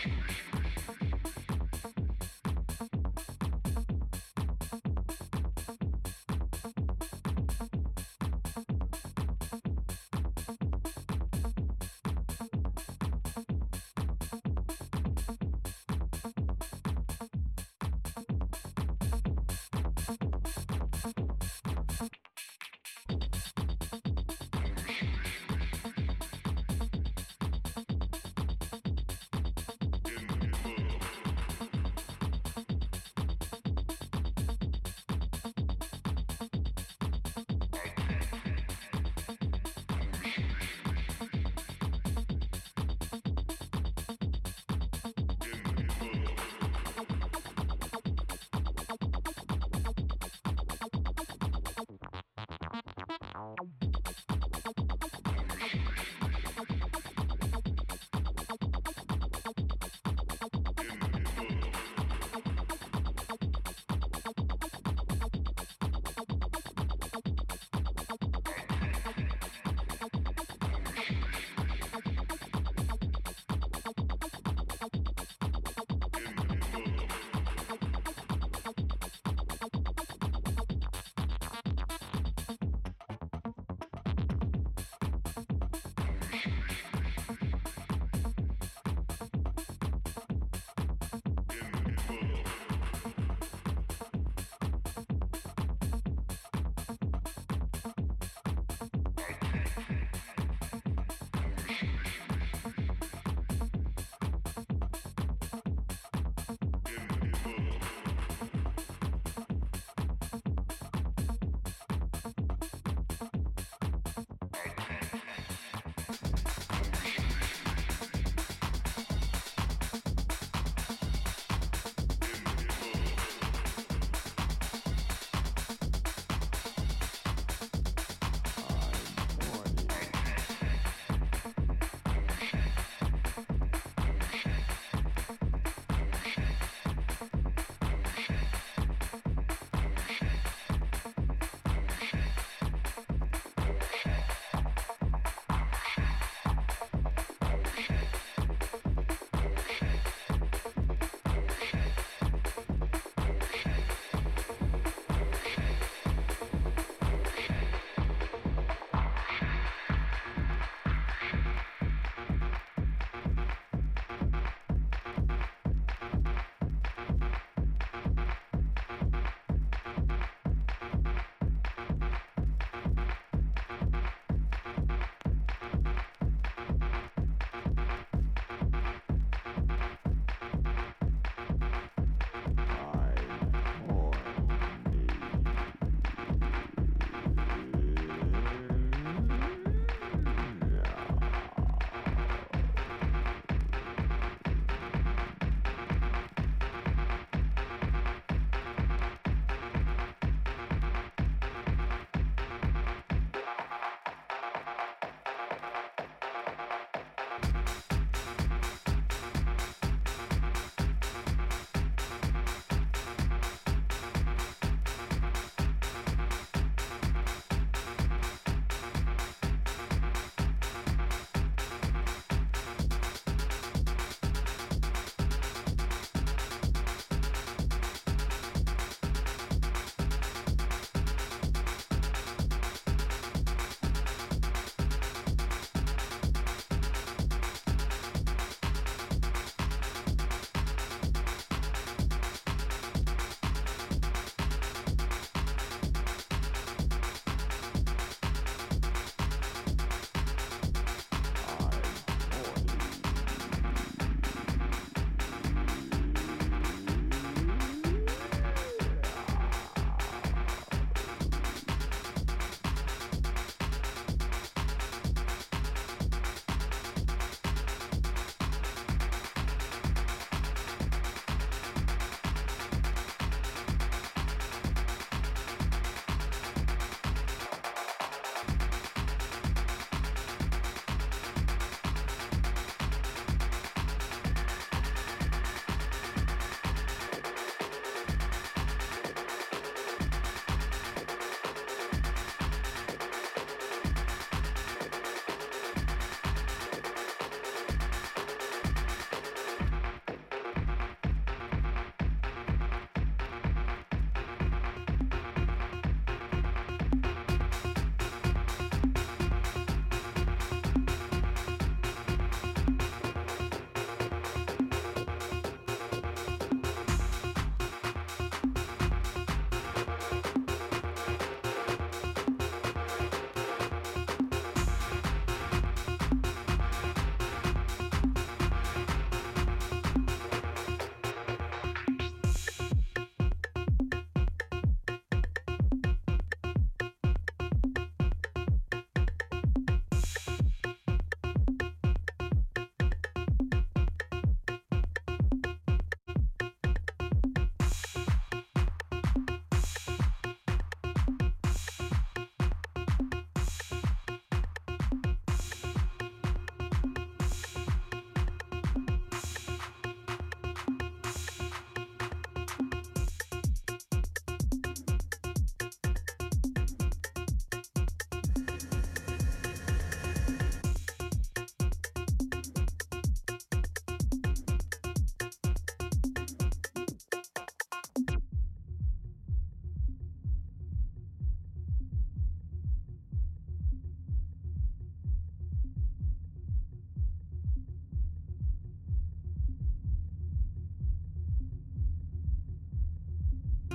Thank you. Thank you.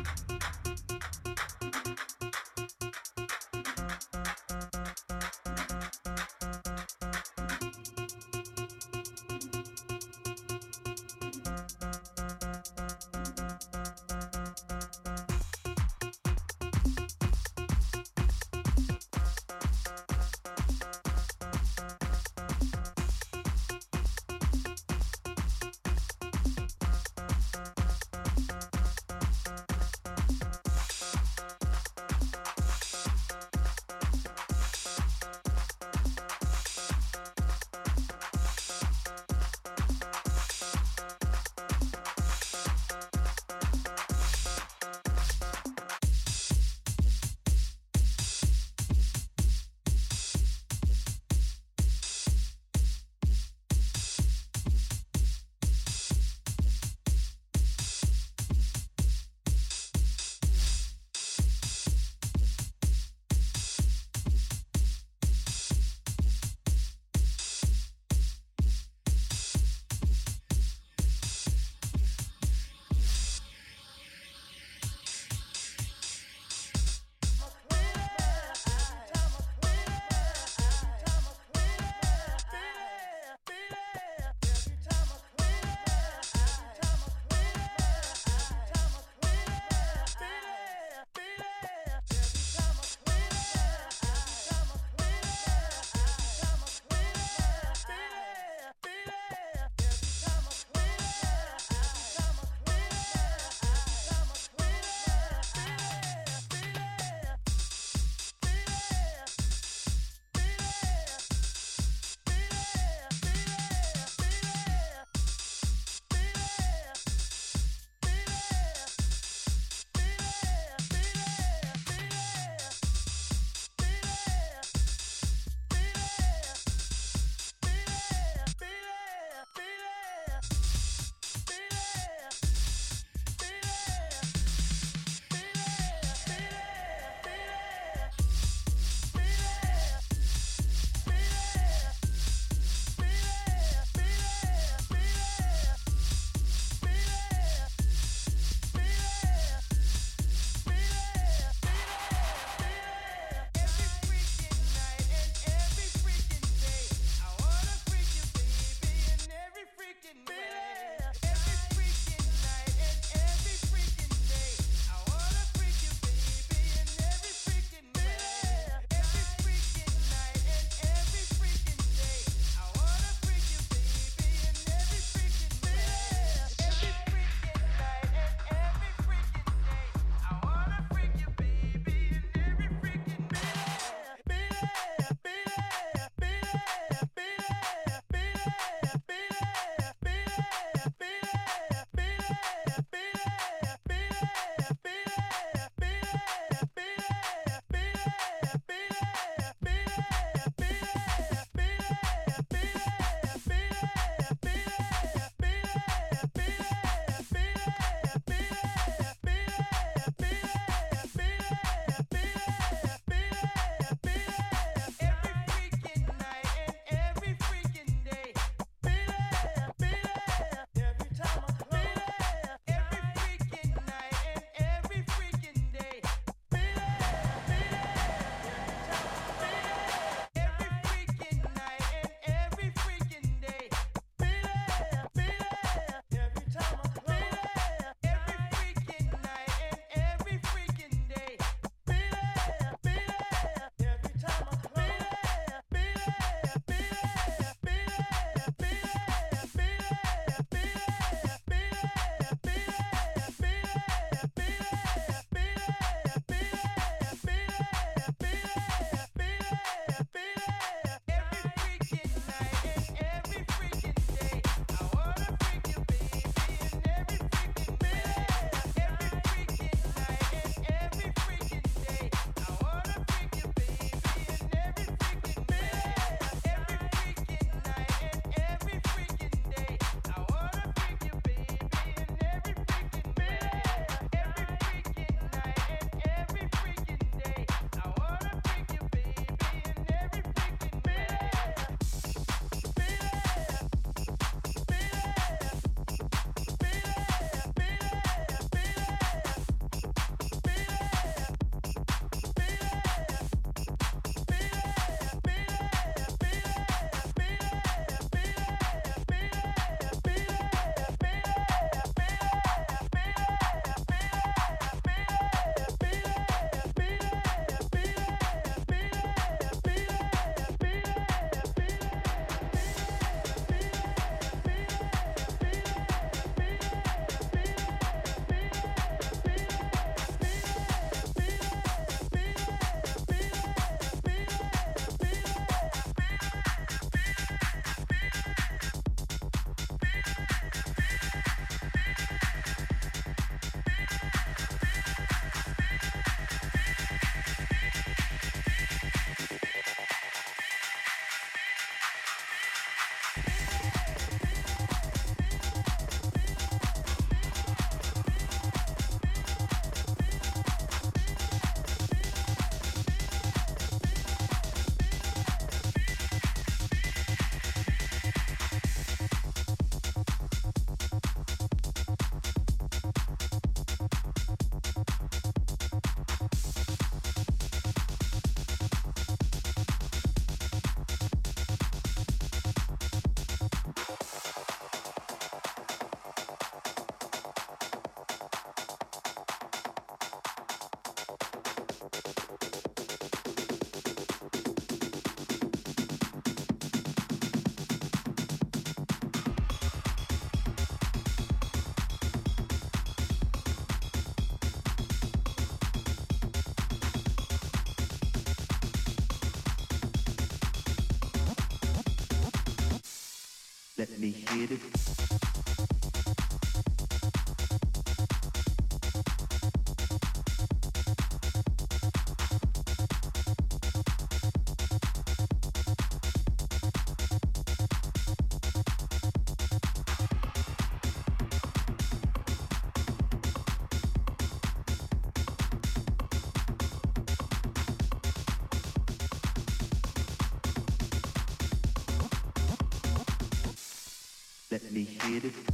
できた! Let me hit it. Let me hear it.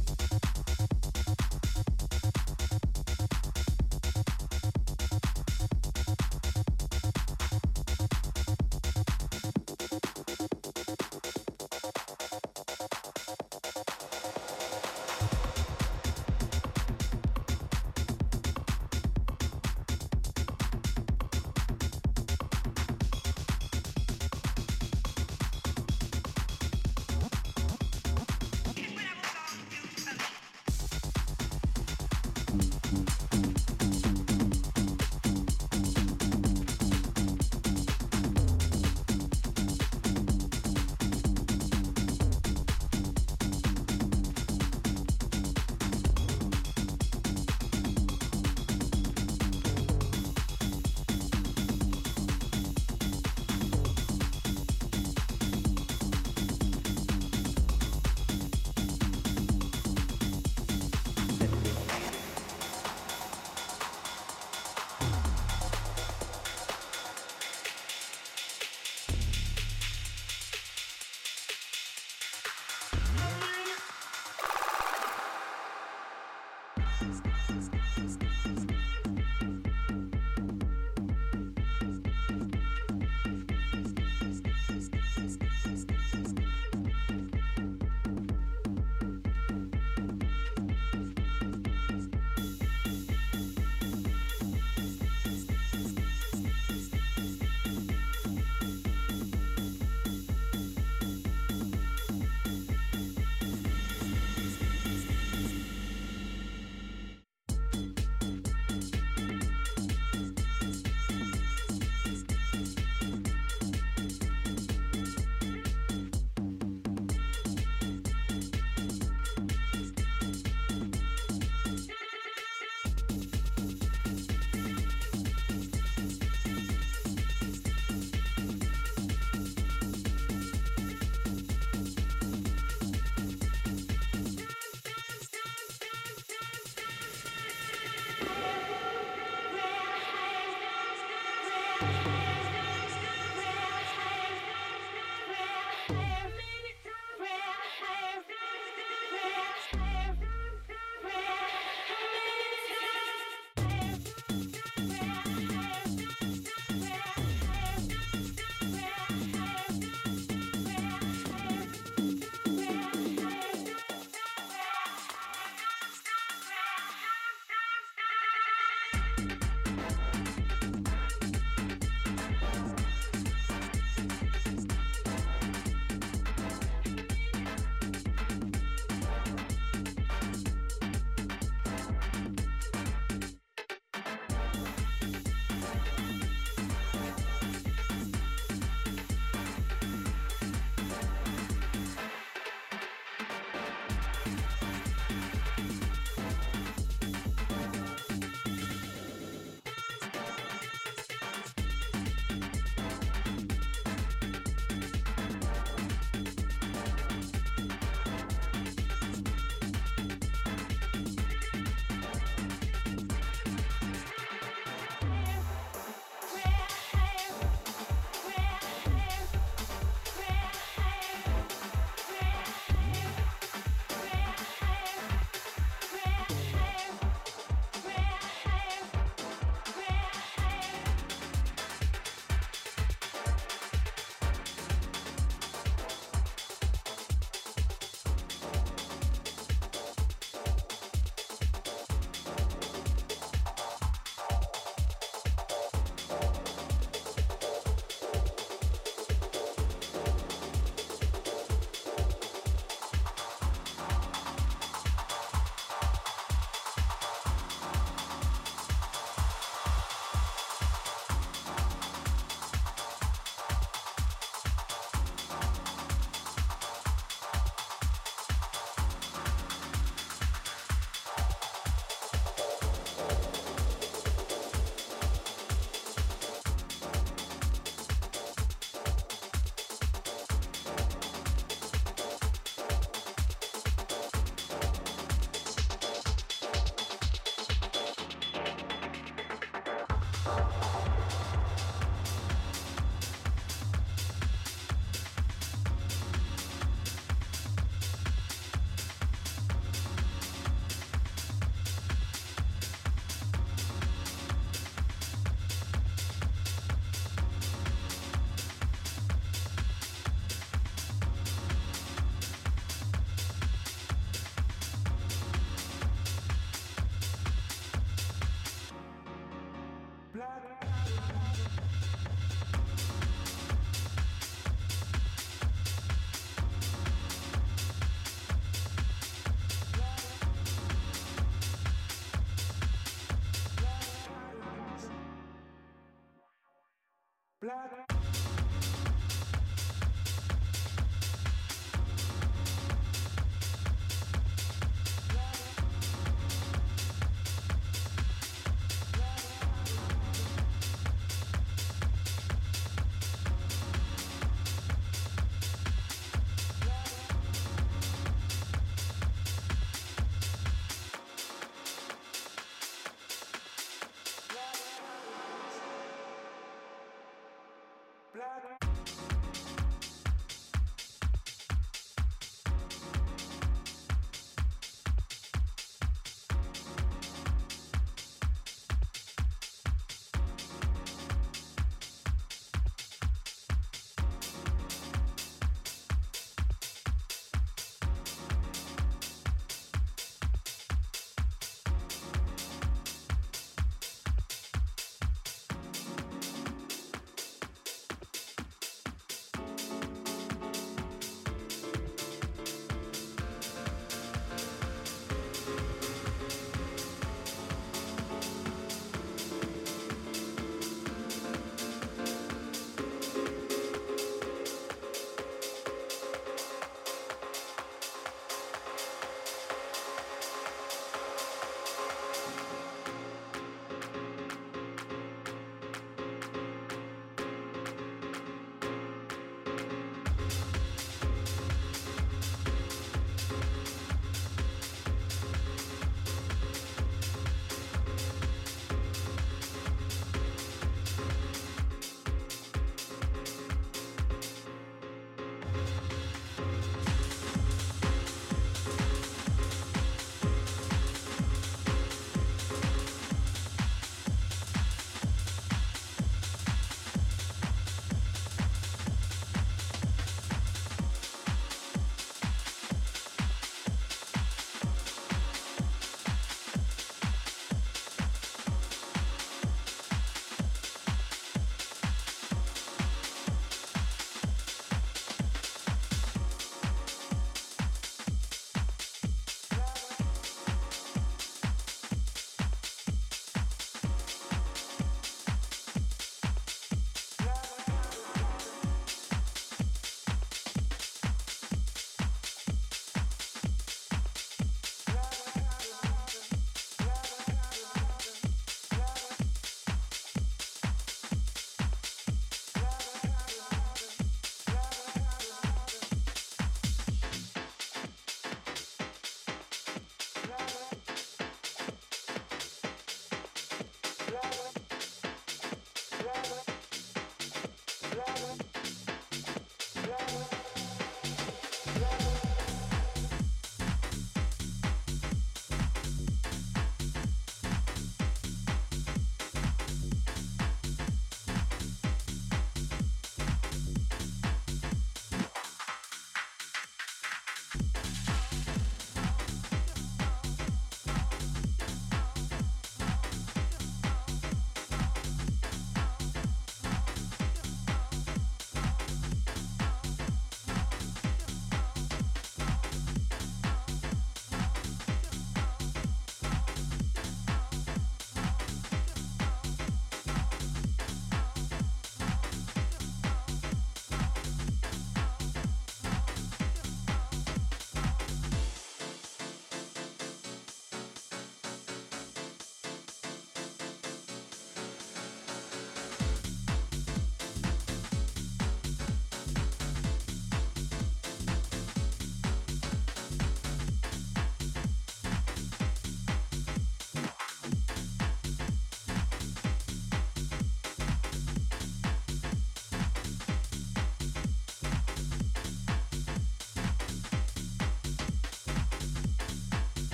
Black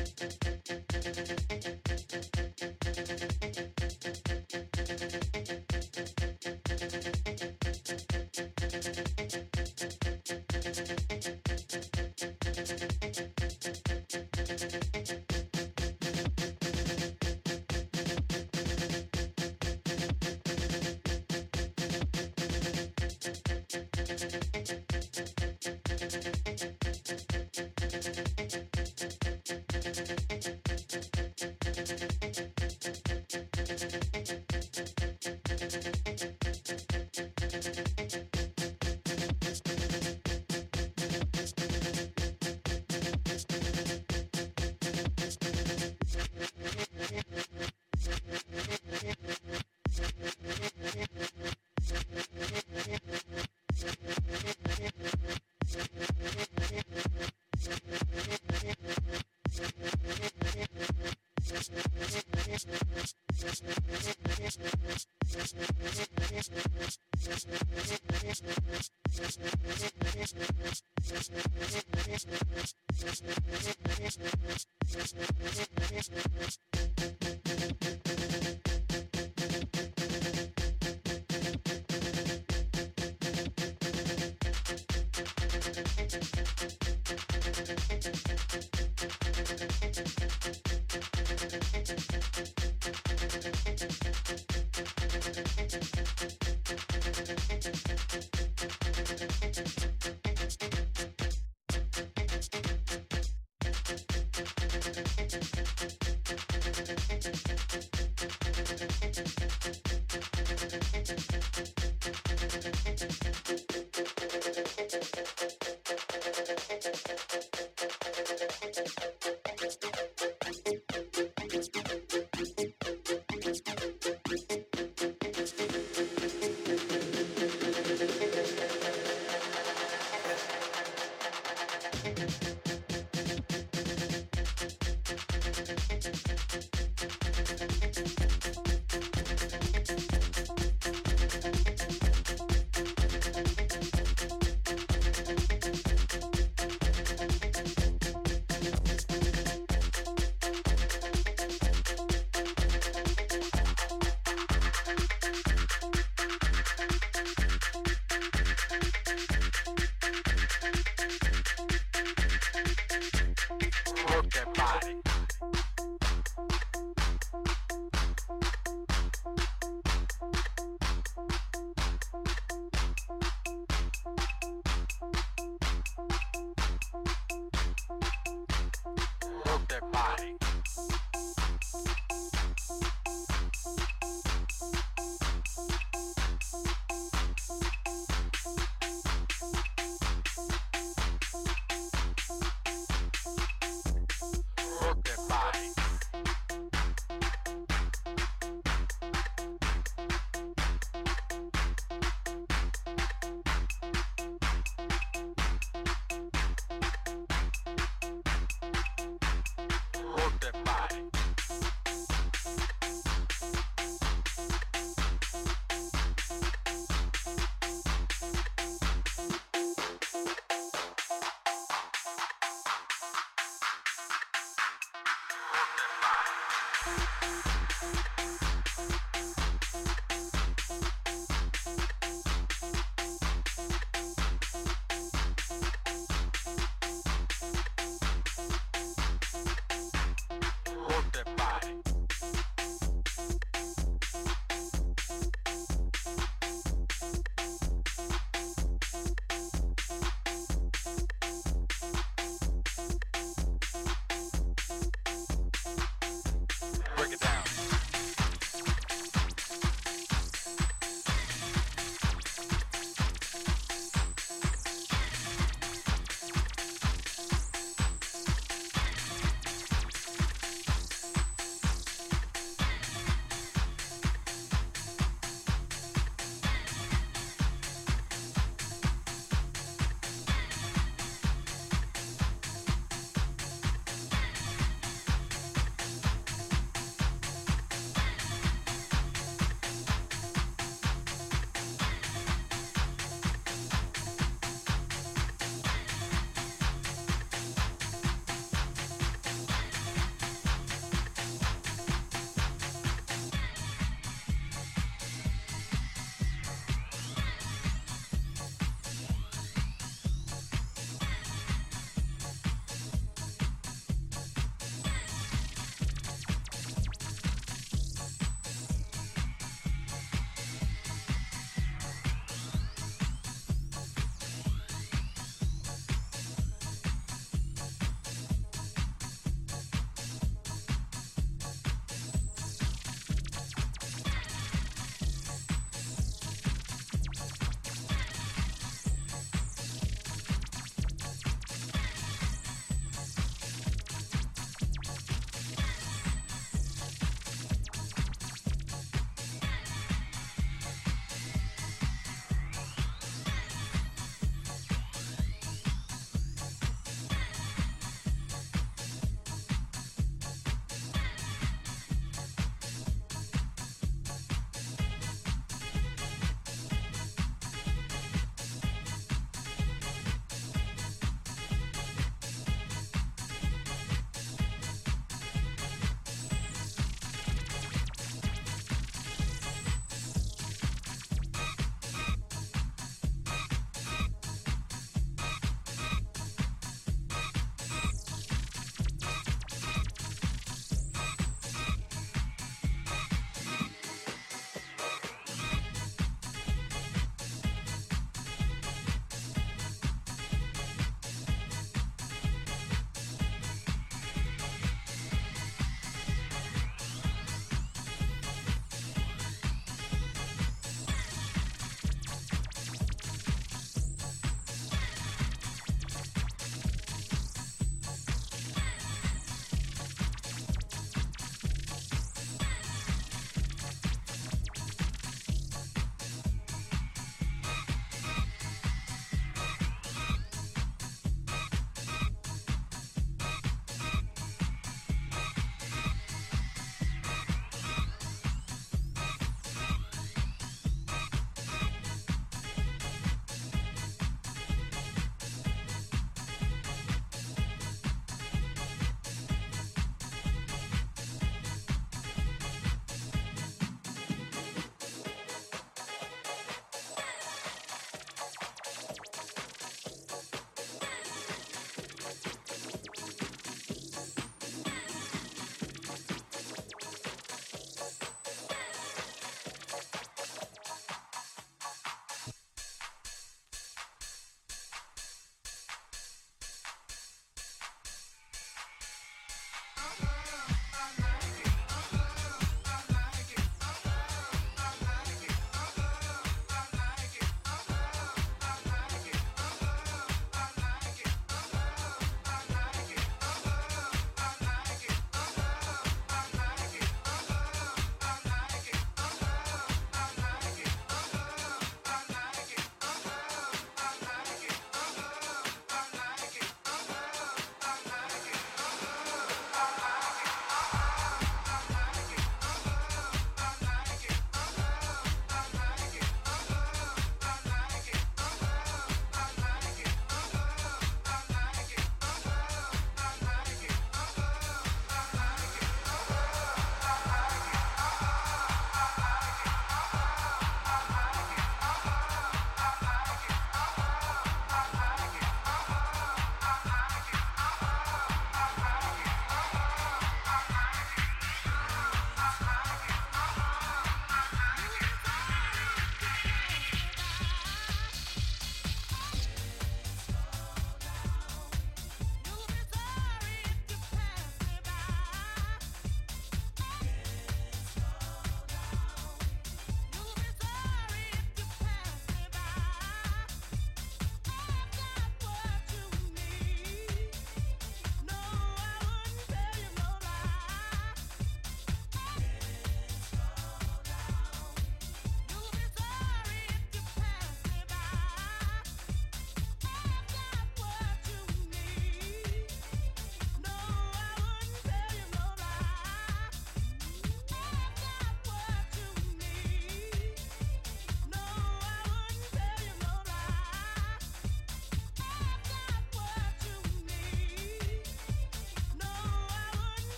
Thank Work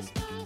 just.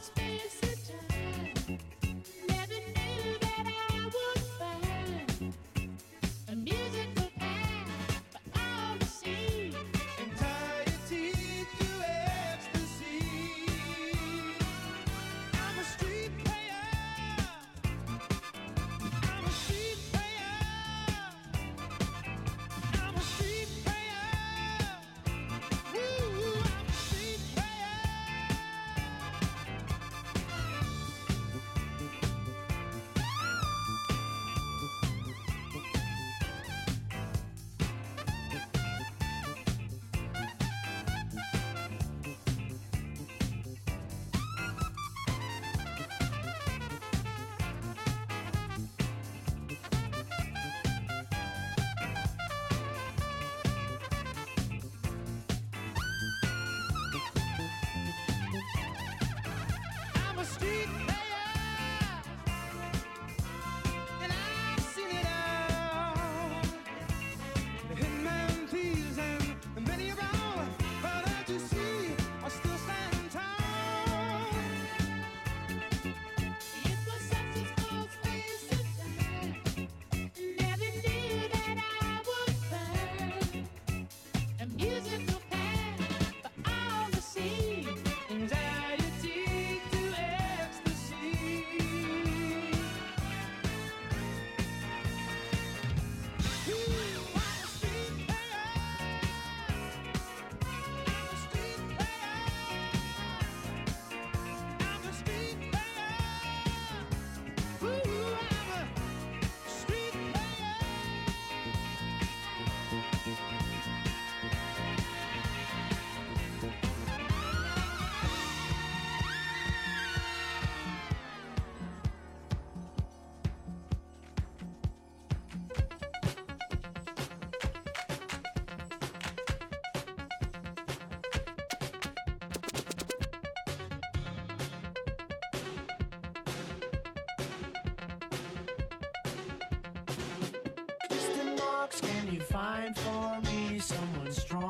street Question marks, can you find for me someone strong?